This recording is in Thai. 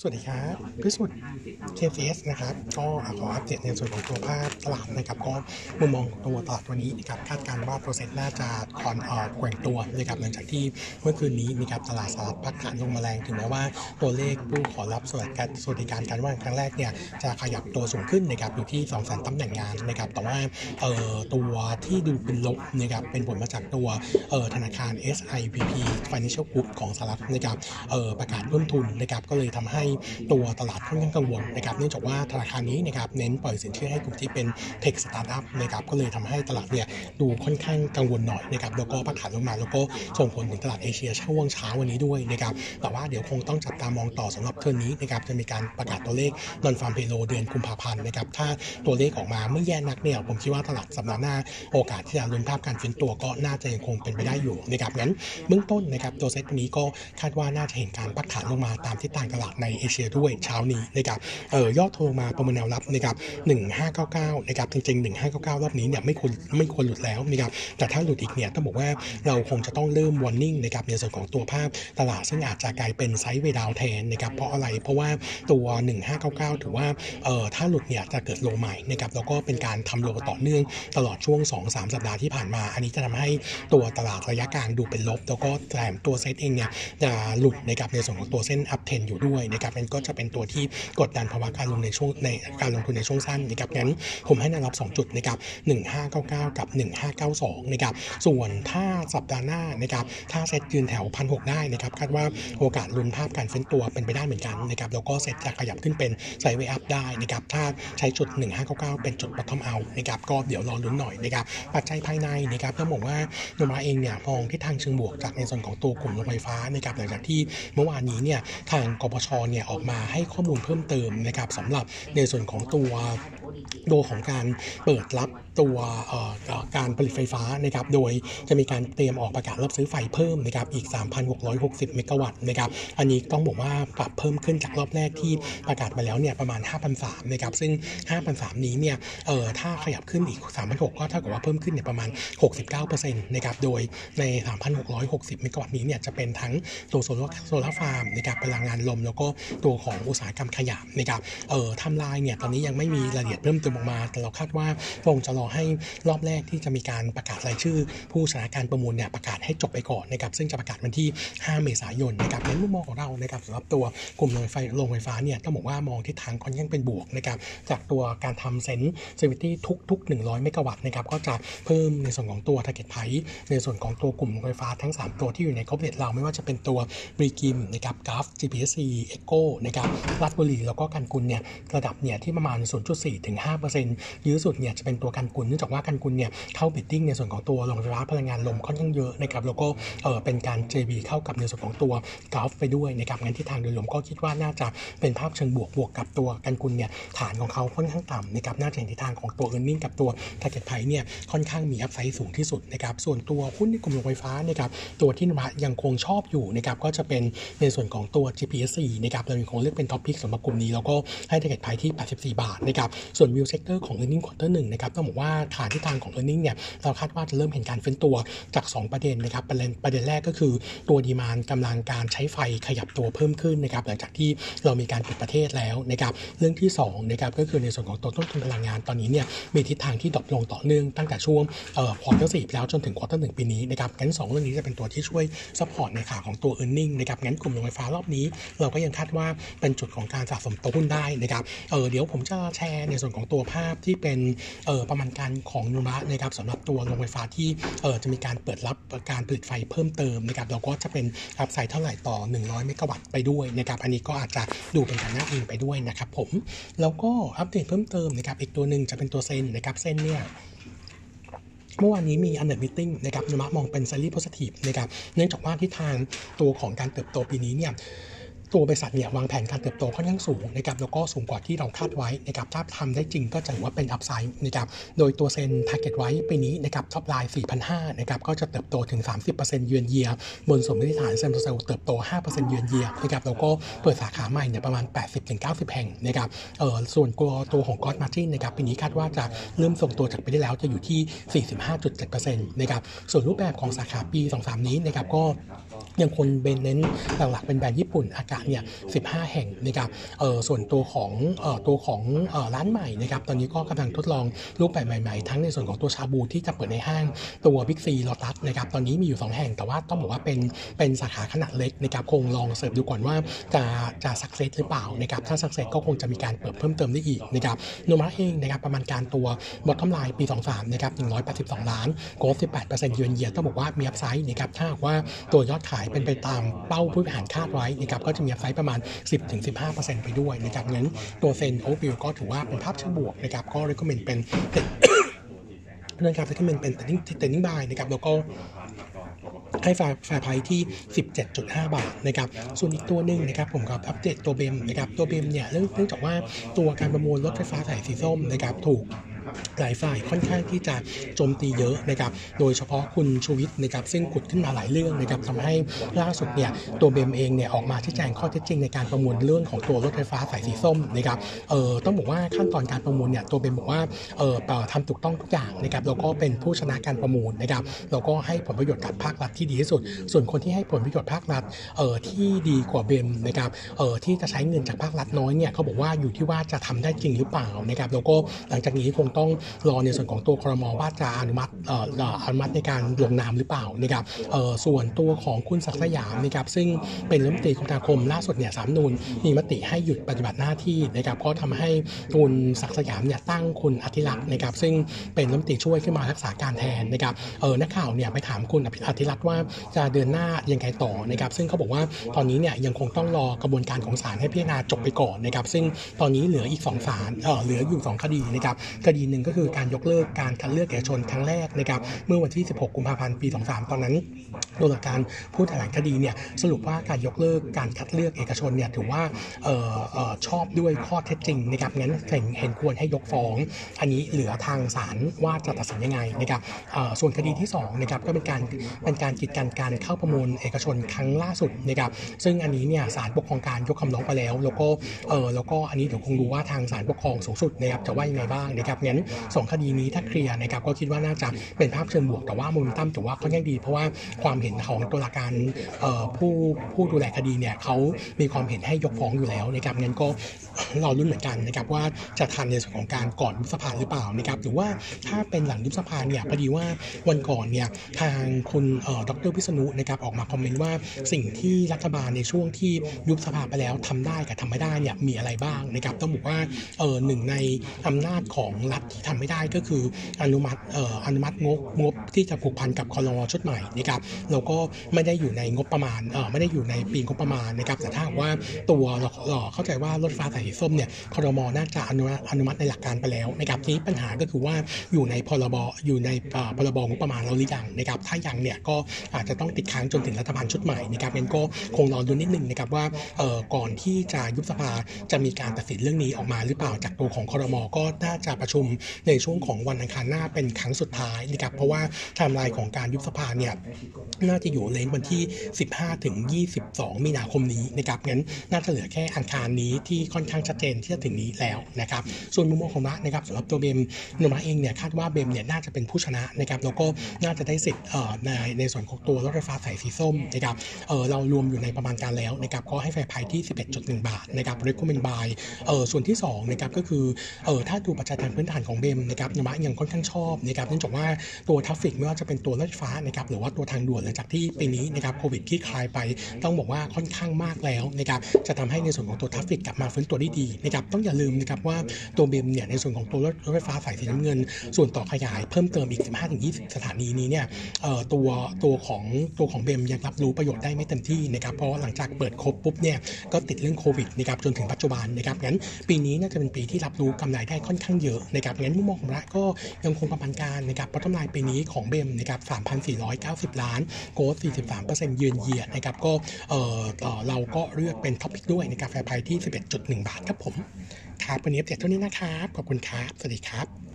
สวัสดีครับพิสุทธิ์ KCS นะครับ ก็ขออัปเดตในส่วนของตัวภาพตลาดนะครับ ก็มุมมองตัวตลาดวันนี้นะครับ คาดการณ์ว่าโปรเซ็นต์น่าจะคอนออกแกว่งตัวนะครับ หลังจากที่เมื่อคืนนี้นะครับตลาดสหรัฐพักฐานลงมาแรงถึงแม้ว่าตัวเลขผู้ขอรับสวัสดิการสวัสดิการการว่างครั้งแรกเนี่ยจะขยับตัวสูงขึ้นนะครับอยู่ที่2 0 0 0 0ตำแหน่งงานนะครับ แต่ว่าเอ่อตัวที่ดูเป็นลบนะครับเป็นผลมาจากตัวเอ่อธนาคาร SIPP Financial Group ของสหรัฐนะครับเอ่อประกาศเพิ่มทุนนะครับก็เลยทำให้ตัวตลาดค่อนข้างกังวลนะครับเนื่องจากว่าธนาคารนี้นะครับเน้นปล่อยสินเชื่อให้กลุ่มที่เป็น tech startup นะครับก็เลยทำให้ตลาดเนี่ยดูค่อนข้างกังวลหน่อยนะครับแล้วก็ประกาศลงมาแล้วก็ส่งผลถึงตลาดเอเชียช่วงเช้าวันนี้ด้วยนะครับแต่ว่าเดี๋ยวคงต้องจับตามองต่อสำหรับเทอร์นนี้นะครับจะมีการประกาศตัวเลข nonfarm payroll เดือนกุมภาพันธ์นะครับถ้าตัวเลขออกมาไม่แย่นักเนี่ยผมคิดว่าตลาดสัปดาห์หน้าโอกาสที่จะลุ้นภาพการฟื้นตัวก็น่าจะยังคงเป็นไปได้อยู่นะครับงั้นเบื้องต้นนะครับตัวเซตนี้ก็คาดว่าน่าจะเห็นการพักฐานลงมาตามทิศทางตลาดในเอเชียด้วยเช้านี้นะครับเอ่อยอดโทรมาประมาณแนวรับนะครับ1599นะครับจริงๆ 1599 รอบนี้เนี่ยไม่ควรไม่ควรหลุดแล้วนะครับแต่ถ้าหลุดอีกเนี่ยต้องบอกว่าเราคงจะต้องเริ่มวอร์นิ่งนะครับในส่วนของตัวภาพตลาดซึ่งอาจจะกลายเป็นไซด์เวดาวแทนนะครับเพราะอะไรเพราะว่าตัว 1599 ถือว่าเอ่อถ้าหลุดเนี่ยจะเกิดโลใหม่นะครับแล้วก็เป็นการทำโลต่อเนื่องตลอดช่วง 2-3 สัปดาห์ที่ผ่านมา อันนี้จะทำให้ตัวตลาดระยะกลางดูเป็นลบ แล้วก็แถมตัวเซตเองเนี่ยจะหลุดนะครับในส่วนของตัวเส้นอัพเทนอยู่ด้วยนะครับมันก็จะเป็นตัวที่กดดันภาวะการลงในช่วงในการลงทุนในช่วงสั้นนะครับงั้นผมให้แนวรับ 2 จุดนะครับ1599 กับ 1592นะครับส่วนถ้าสัปดาห์หน้านะครับถ้าเซตยืนแถวพันหได้นะครับคาดว่าโอกาสลุ้นภาพการเฟ้นตัวเป็นไปได้เหมือนกันนะครับแล้วก็เซตจะขยับขึ้นเป็นไซด์เวย์อัพได้นะครับถ้าใช้จุด 1599 เป็นจุด bottom out นะครับก็เดี๋ยวรอลุ้นหน่อยนะครับปัจจัยภายในนะครับต้องบอกว่าโนมาเองเนี่ยมองทิศทางเชิงบวกจากในส่วนของตัวกลุ่มโรงไฟฟ้านะครับหลังจากที่เมื่อวานนี้เนี่ยทางกปชเนี่ยออกมาให้ข้อมูลเพิ่มเติมนะครับสำหรับในส่วนของตัวโดของการเปิดรับตัวการผลิตไฟฟ้านะครับ โดยจะมีการเตรียมออกประกาศรับซื้อไฟเพิ่มนะครับ อีก 3,660 เมกะวัตต์นะครับ อันนี้ต้องบอกว่าปรับเพิ่มขึ้นจากรอบแรกที่ประกาศมาแล้วเนี่ยประมาณ5,300นะครับ ซึ่ง5,300นี้เนี่ย เออถ้าขยับขึ้นอีก 3,600 ก็เท่ากับว่าเพิ่มขึ้นเนี่ยประมาณ 69%นะครับ โดยใน 3,660 เมกะวัตต์นี้เนี่ยจะเป็นทั้งตัวโซลาร์โซลาร์ฟาร์มนะครับพลังงานลมแล้วก็ตัวของอุตสาหกรรมขยะนะครับเอ่อทำลายเนี่ยตอนนี้ยังไม่มีรายละเอียดเพิ่มเติมออกมา แต่เราคาดว่าคงจะรอให้รอบแรกที่จะมีการประกาศรายชื่อ ผู้ชนะการประมูลเนี่ยประกาศให้จบไปก่อนนะครับซึ่งจะประกาศวันที่ 5 เมษายนนะครับในมุมมองของเรานะครับสำหรับตัวกลุ่มโรงไฟโรงไฟฟ้าเนี่ยต้องบอกว่ามองทิศทางค่อนข้างเป็นบวกนะครับจากตัวการทำเซนส์เซวิตี้ทุกๆ 100 เมกะวัตต์นะครับก็จะเพิ่มในส่วนของตัว target p r i c ในส่วนของตัวกลุ่มโรงไฟฟ้าทั้ง 3 ตัวที่อยู่ในคอบเน็ตเราไม่ว่าจะเป็นตัวบริกิมนะครับกราฟ GPSC Echo นะครับรัฐบุรีแล้วก็กันกุลเนี่ยระดับเนี่ยที่ประมาณ 0.4ถึง5%ยื้อสุดเนี่ยจะเป็นตัวกันกุลเนื่องจากว่ากันกุลเนี่ยเข้าบิดดิ้งในส่วนของตัวโรงไฟฟ้าพลังงานลมค่อนข้างเยอะนะครับแล้วก็เออเป็นการ JB เข้ากับในส่วนของตัวกราฟไปด้วยนะครับงั้นที่ทางโดยรวมก็คิดว่าน่าจะเป็นภาพเชิงบวกบวกกับตัวกันกุลเนี่ยฐานของเขาค่อนข้างต่ำนะครับน่าจะเห็นทิศทางของตัว e a r n i n g กับตัว target price เนี่ยค่อนข้างมีอัพไซด์สูงที่สุดนะครับส่วนตัวหุ้นในกลุ่มโรงไฟฟ้านะครับตัวที่นวัยังคงชอบอยู่นะครับก็จะเป็นในส่วนของตัว GPSC นะครับเรายังคงเลือกเป็น top pick สำหรับกลุ่มนี้ แล้วก็ให้ target price ที่ 84 บาทนะครับส่วน view sector ของ earning quarter หนึ่งนะครับต้องบอกว่าฐานทิศทางของ earning เนี่ยเราคาดว่าจะเริ่มเห็นการฟื้นตัวจาก 2 ประเด็นนะครับประเด็นประเด็นแรกก็คือตัว demand กำลังการใช้ไฟขยับตัวเพิ่มขึ้นนะครับหลังจากที่เรามีการปิดประเทศแล้วนะครับเรื่องที่2นะครับก็คือในส่วนของตัวต้นทุนพลังงานตอนนี้เนี่ยมีทิศทางที่ drop ลงต่อเนื่องตั้งแต่ช่วงเอ่อ quarter สี่แล้วจนถึง quarter หนึ่งปีนี้นะครับงั้น 2 เรื่องนี้จะเป็นตัวที่ช่วยsupport ในขาของตัว e a r n i n g นะครับงั้นกลุ่มโรงไฟฟ้ารอบนี้เราก็ยังคาดว่าเป็นจุดของการสะสมตัวหุ้นได้นะครับเออเดี๋ยวผมจะแชร์ในส่วนของตัวภาพที่เป็นเออประมาณการของโนมูระนะครับสำหรับตัวโรงไฟฟ้าที่เออจะมีการเปิดรับการผลิตไฟเพิ่มเติมนะครับเราก็จะเป็น upside เท่าไหร่ต่อ 100 เมกะวัตต์ไปด้วยนะครับอันนี้ก็อาจจะดูเป็นการน่าอิงไปด้วยนะครับผมแล้วก็อัปเดตเพิ่มเติมนะครับอีกตัวหนึ่งจะเป็นตัวเซนนะครับเซนเนี่ยเมื่อวานนี้มี analyst meeting นะครับโนมูระมองเป็น slightly positive นะครับเนื่องจากว่าทิศทางตัวของการเติบโตปีนี้เนี่ย ตัวบริษัทเนี่ยวางแผนการเติบโตค่อนข้างสูงนะครับแล้วก็สูงกว่าที่เราคาดไว้นะครับถ้าทำได้จริงก็จะถือว่าเป็น upside นะครับโดยตัวเซ็น target ไว้ปีนี้นะครับ top line 4,500นะครับก็จะเติบโตถึง 30%เยือนเยียบนสมมติฐาน same store sale เติบโต 5%เยือนเยียนะครับแล้วก็เปิดสาขาใหม่เนี่ยประมาณ 80-90 แห่งนะครับเออส่วนตัวตัวของ gross margin นะครับปีนี้คาดว่าจะเริ่มทรงตัวจากปีที่แล้วจะอยู่ที่ 45.7%นะครับส่วนรูปแบบของสาขาปี 23 นี้นะครับก็ยังคงเป็นเน้นหลักๆเป็นแบรนด์ญี่ปุ่นอากะเนี่ย15 แห่งนะครับเออส่วนตัวของเอ่อตัวของเอ่อร้านใหม่นะครับตอนนี้ก็กำลังทดลองรูปแบบใหม่ๆ ทั้งในส่วนของตัวชาบูที่จะเปิดในห้างตัวบิ๊กซีโลตัสนะครับตอนนี้มีอยู่ 2 แห่งแต่ว่าต้องบอกว่าเป็นเป็นสาขาขนาดเล็กนะครับคงลอง survey ดูก่อนว่าจะจะ success หรือเปล่านะครับถ้า success ก็คงจะมีการเปิดเพิ่มเติมได้อีกนะครับโนมูระเองนะครับประมาณการตัว bottom line ปี 23นะครับ182 ล้าน growth 18% year on year ต้องบอกว่ามี upside นะครับถ้าหากว่าตัวยอดขายเป็นไปตามเป้าผู้บริหารคาดไว้นะครับก็จะมี upside ประมาณ 10-15%ไปด้วยนะครับงั้นตัวเซนโอวิวก็ถือว่าเป็นภาพเชิงบวกนะครับก็ recommend เป็นเรื่องการ recommend เป็น trading trading buy นะครับแล้วก็ให้ไฟไฟไพที่ 17.5 บาทนะครับ ส่วนอีกตัวหนึ่งนะครับ ผมก็อัปเดตตัวเบมนะครับ ตัวเบมเนี่ยเรื่องเนื่องจากว่าตัวการประมูลรถไฟฟ้าสายสีส้มนะครับ ถูก หลายฝ่ายค่อนข้างที่จะโจมตีเยอะนะครับ โดยเฉพาะคุณชูวิทย์นะครับซึ่งขุดขึ้นมาหลายเรื่องนะครับทำให้ล่าสุดเนี่ยตัวเบมเองเนี่ยออกมาชี้แจงข้อเท็จจริงในการประมูลเรื่องของตัวรถไฟฟ้าสายสีส้มนะครับเอ่อต้องบอกว่าขั้นตอนการประมูลเนี่ยตัวเบมบอกว่าเอ่อทำถูกต้องทุกอย่างนะครับแล้วก็เป็นผู้ชนะการประมูลนะครับแล้วก็ให้ผลประโยชน์กับภาครัฐที่ดีที่สุด ส่วนคนที่ให้ผลประโยชน์ภาครัฐเอ่อที่ดีกว่าเบมนะครับเอ่อที่จะใช้เงินจากภาครัฐน้อยเนี่ยเขาบอกว่าอยู่ที่ว่าจะทำได้จริงหรือเปล่านะครับแล้วก็หลังจากนี้คงต้องรอในส่วนของตัวครมว่าจะอนุมัติอนุมัติในการลงนามหรือเปล่านะครับส่วนตัวของคุณศักดิ์สยามนะครับซึ่งเป็นรัฐมนตรีคมนาคมล่าสุดเนี่ยสามนูนมีมติให้หยุดปฏิบัติหน้าที่นะครับก็ทำให้คุณศักดิ์สยามเนี่ยตั้งคุณอธิรักษ์นะครับซึ่งเป็นรัฐมนตรีช่วยขึ้นมารักษาการแทนนะครับเออนักข่าวเนี่ยไปถามคุณอธิรักษ์ว่าจะเดินหน้ายังไงต่อนะครับซึ่งเขาบอกว่าตอนนี้เนี่ยยังคงต้องรอกระบวนการของศาลให้พิจารณาจบไปก่อนนะครับซึ่งตอนนี้เหลืออีกสองศาลเออเหลืออยู่สองคดีนะครับคดีีหนึ่งก็คือการยกเลิกการคัดเลือกเอกชนครั้งแรกนะครับเมื่อวันที่ 16 กุมภาพันธ์ปี 23 ตอนนั้นโดยหลักการผู้แถลงคดีเนี่ยสรุปว่าการยกเลิกการคัดเลือกเอกชนเนี่ยถือว่าออชอบด้วยข้อเท็จจริงนะครับงั้นเห็นควรให้ยกฟ้อง อันนี้เหลือทางศาลว่าจะตัดสินยังไงนะครับส่วนคดีที่2นะครับก็เป็นการเป็นการกีดกันการเข้าประมูลเอกชนครั้งล่าสุดนะครับซึ่งอันนี้เนี่ยศาลปกครองการยกคำร้องไปแล้ว แล้วก็เออแล้วก็อันนี้เดี๋ยวคงดูว่าทางศาลปกครองสูงสุดนะครับจะว่ายังไงบ้างนะครับงั้นสองคดีนี้ถ้าเคลียร์นะครับก็คิดว่าน่าจะเป็นภาพเชิงบวกแต่ว่าโมเมนตัมถือว่าค่อนข้างดี เพราะว่าความเห็นของตุลาการผู้ผู้ดูแลคดีเนี่ยเขามีความเห็นให้ยกฟ้องอยู่แล้วนะครับงั้นก็รอรุ่นเหมือนกันนะครับว่าจะทันในส่วนของการก่อนยุบสภาหรือเปล่านะครับหรือว่าถ้าเป็นหลังยุบสภาเนี่ยพอดีว่าวันก่อนเนี่ยทางคุณเอ่อดรพิษณุนะครับออกมาคอมเมนต์ว่าสิ่งที่รัฐบาลในช่วงที่ยุบสภาไปแล้วทำได้กับทำไม่ได้เนี่ยมีอะไรบ้างนะครับต้องบอกว่าเออหนึ่งในอำนาจของรัฐที่ทำไม่ได้ก็คืออนุมัติอนุมัติงบงบที่จะผูกพันกับคอรมอชุดใหม่นะครับแล้วก็ไม่ได้อยู่ในงบประมาณไม่ได้อยู่ในปีงบประมาณนะครับแต่ถ้าว่าตัวเราเราเข้าใจว่ารถไฟฟ้าสายสีส้มเนี่ยคอรมอน่าจะอนุมัติอนุมัติในหลักการไปแล้วนะครับทีนี้ปัญหาก็คือว่าอยู่ในพรบอยู่ในพรบงบประมาณเราหรือยังนะครับถ้ายังเนี่ยก็อาจจะต้องติดค้างจนถึงรัฐบาลชุดใหม่นะครับงั้นก็คงรอดูนิดนึงนะครับว่าก่อนที่จะยุบสภาจะมีการตัดสินเรื่องนี้ออกมาหรือเปล่าจากตัวของคอรมอก็น่าจะประชุมในช่วงของวันอังคารหน้าเป็นครั้งสุดท้ายนะครับเพราะว่าไทม์ไลน์ของการยุบสภาเนี่ยน่าจะอยู่ range วันที่ 15 ถึง 22 มีนาคมนี้นะครับงั้นน่าจะเหลือแค่อังคารนี้ที่ค่อนข้างชัดเจนที่จะถึงนี้แล้วนะครับส่วนมุมมองของโนมูระนะครับสำหรับตัวเบมโนมูระเองเนี่ยคาดว่าเบมเนี่ยน่าจะเป็นผู้ชนะนะครับแล้วก็น่าจะได้สิทธิ์ในในส่วนของตัวรถไฟฟ้าสายสีส้มนะครับเออเรารวมอยู่ในประมาณการแล้วนะครับก็ให้ไฟพายที่ 11.1 บาทนะครับ recommend buy เออส่วนที่2นะครับก็คือเออถ้าดูปัจจัยทางพื้นฐานของเบมนะครับโนมูระยังค่อนข้างชอบนะครับเนื่องจากว่าตัว traffic ไม่ว่าจะเป็นตัวรถไฟฟ้านะครับหรือว่าตัวทางด่วนหลังจากที่ปีนี้นะครับโควิดที่คลายไป ต้องบอกว่าค่อนข้างมากแล้วนะครับจะทำให้ในส่วนของตัว traffic กลับมาฟื้นตัวได้ดีนะครับต้องอย่าลืมนะครับว่าตัวเบมเนี่ยในส่วนของตัวรถไฟฟ้าสายสีน้ำเงิน ส่วนต่อขยายเพิ่มเติมอีก 15-20 สถานีนี้เนี่ยเอ่อตัวตัวของตัวของเบมยังรับรู้ประโยชน์ได้ไม่เต็มที่นะครับเพราะหลังจากเปิดครบปุ๊บเนี่ยก็ติดเรื่องโควิดนะครับจนถึงปัจจุบันนะครับงั้นปีนี้น่าจะเป็นปีที่รับรู้กำไรได้ค่อนข้างเยอะนะครับงั้นมุมมองของเราก็ยังคงประมาณการนะครับ bottom line ปีนี้ของเบมนะครับ3,490 ล้าน growth 43% year on year นะครับก็เออเอ่อเราก็เลือกเป็น top pick ด้วยในกาแฟไพที่ 11.1 บาทครับผมครับวันนี้อัปเดตเท่านี้นะครับ ขอบคุณครับ สวัสดีครับ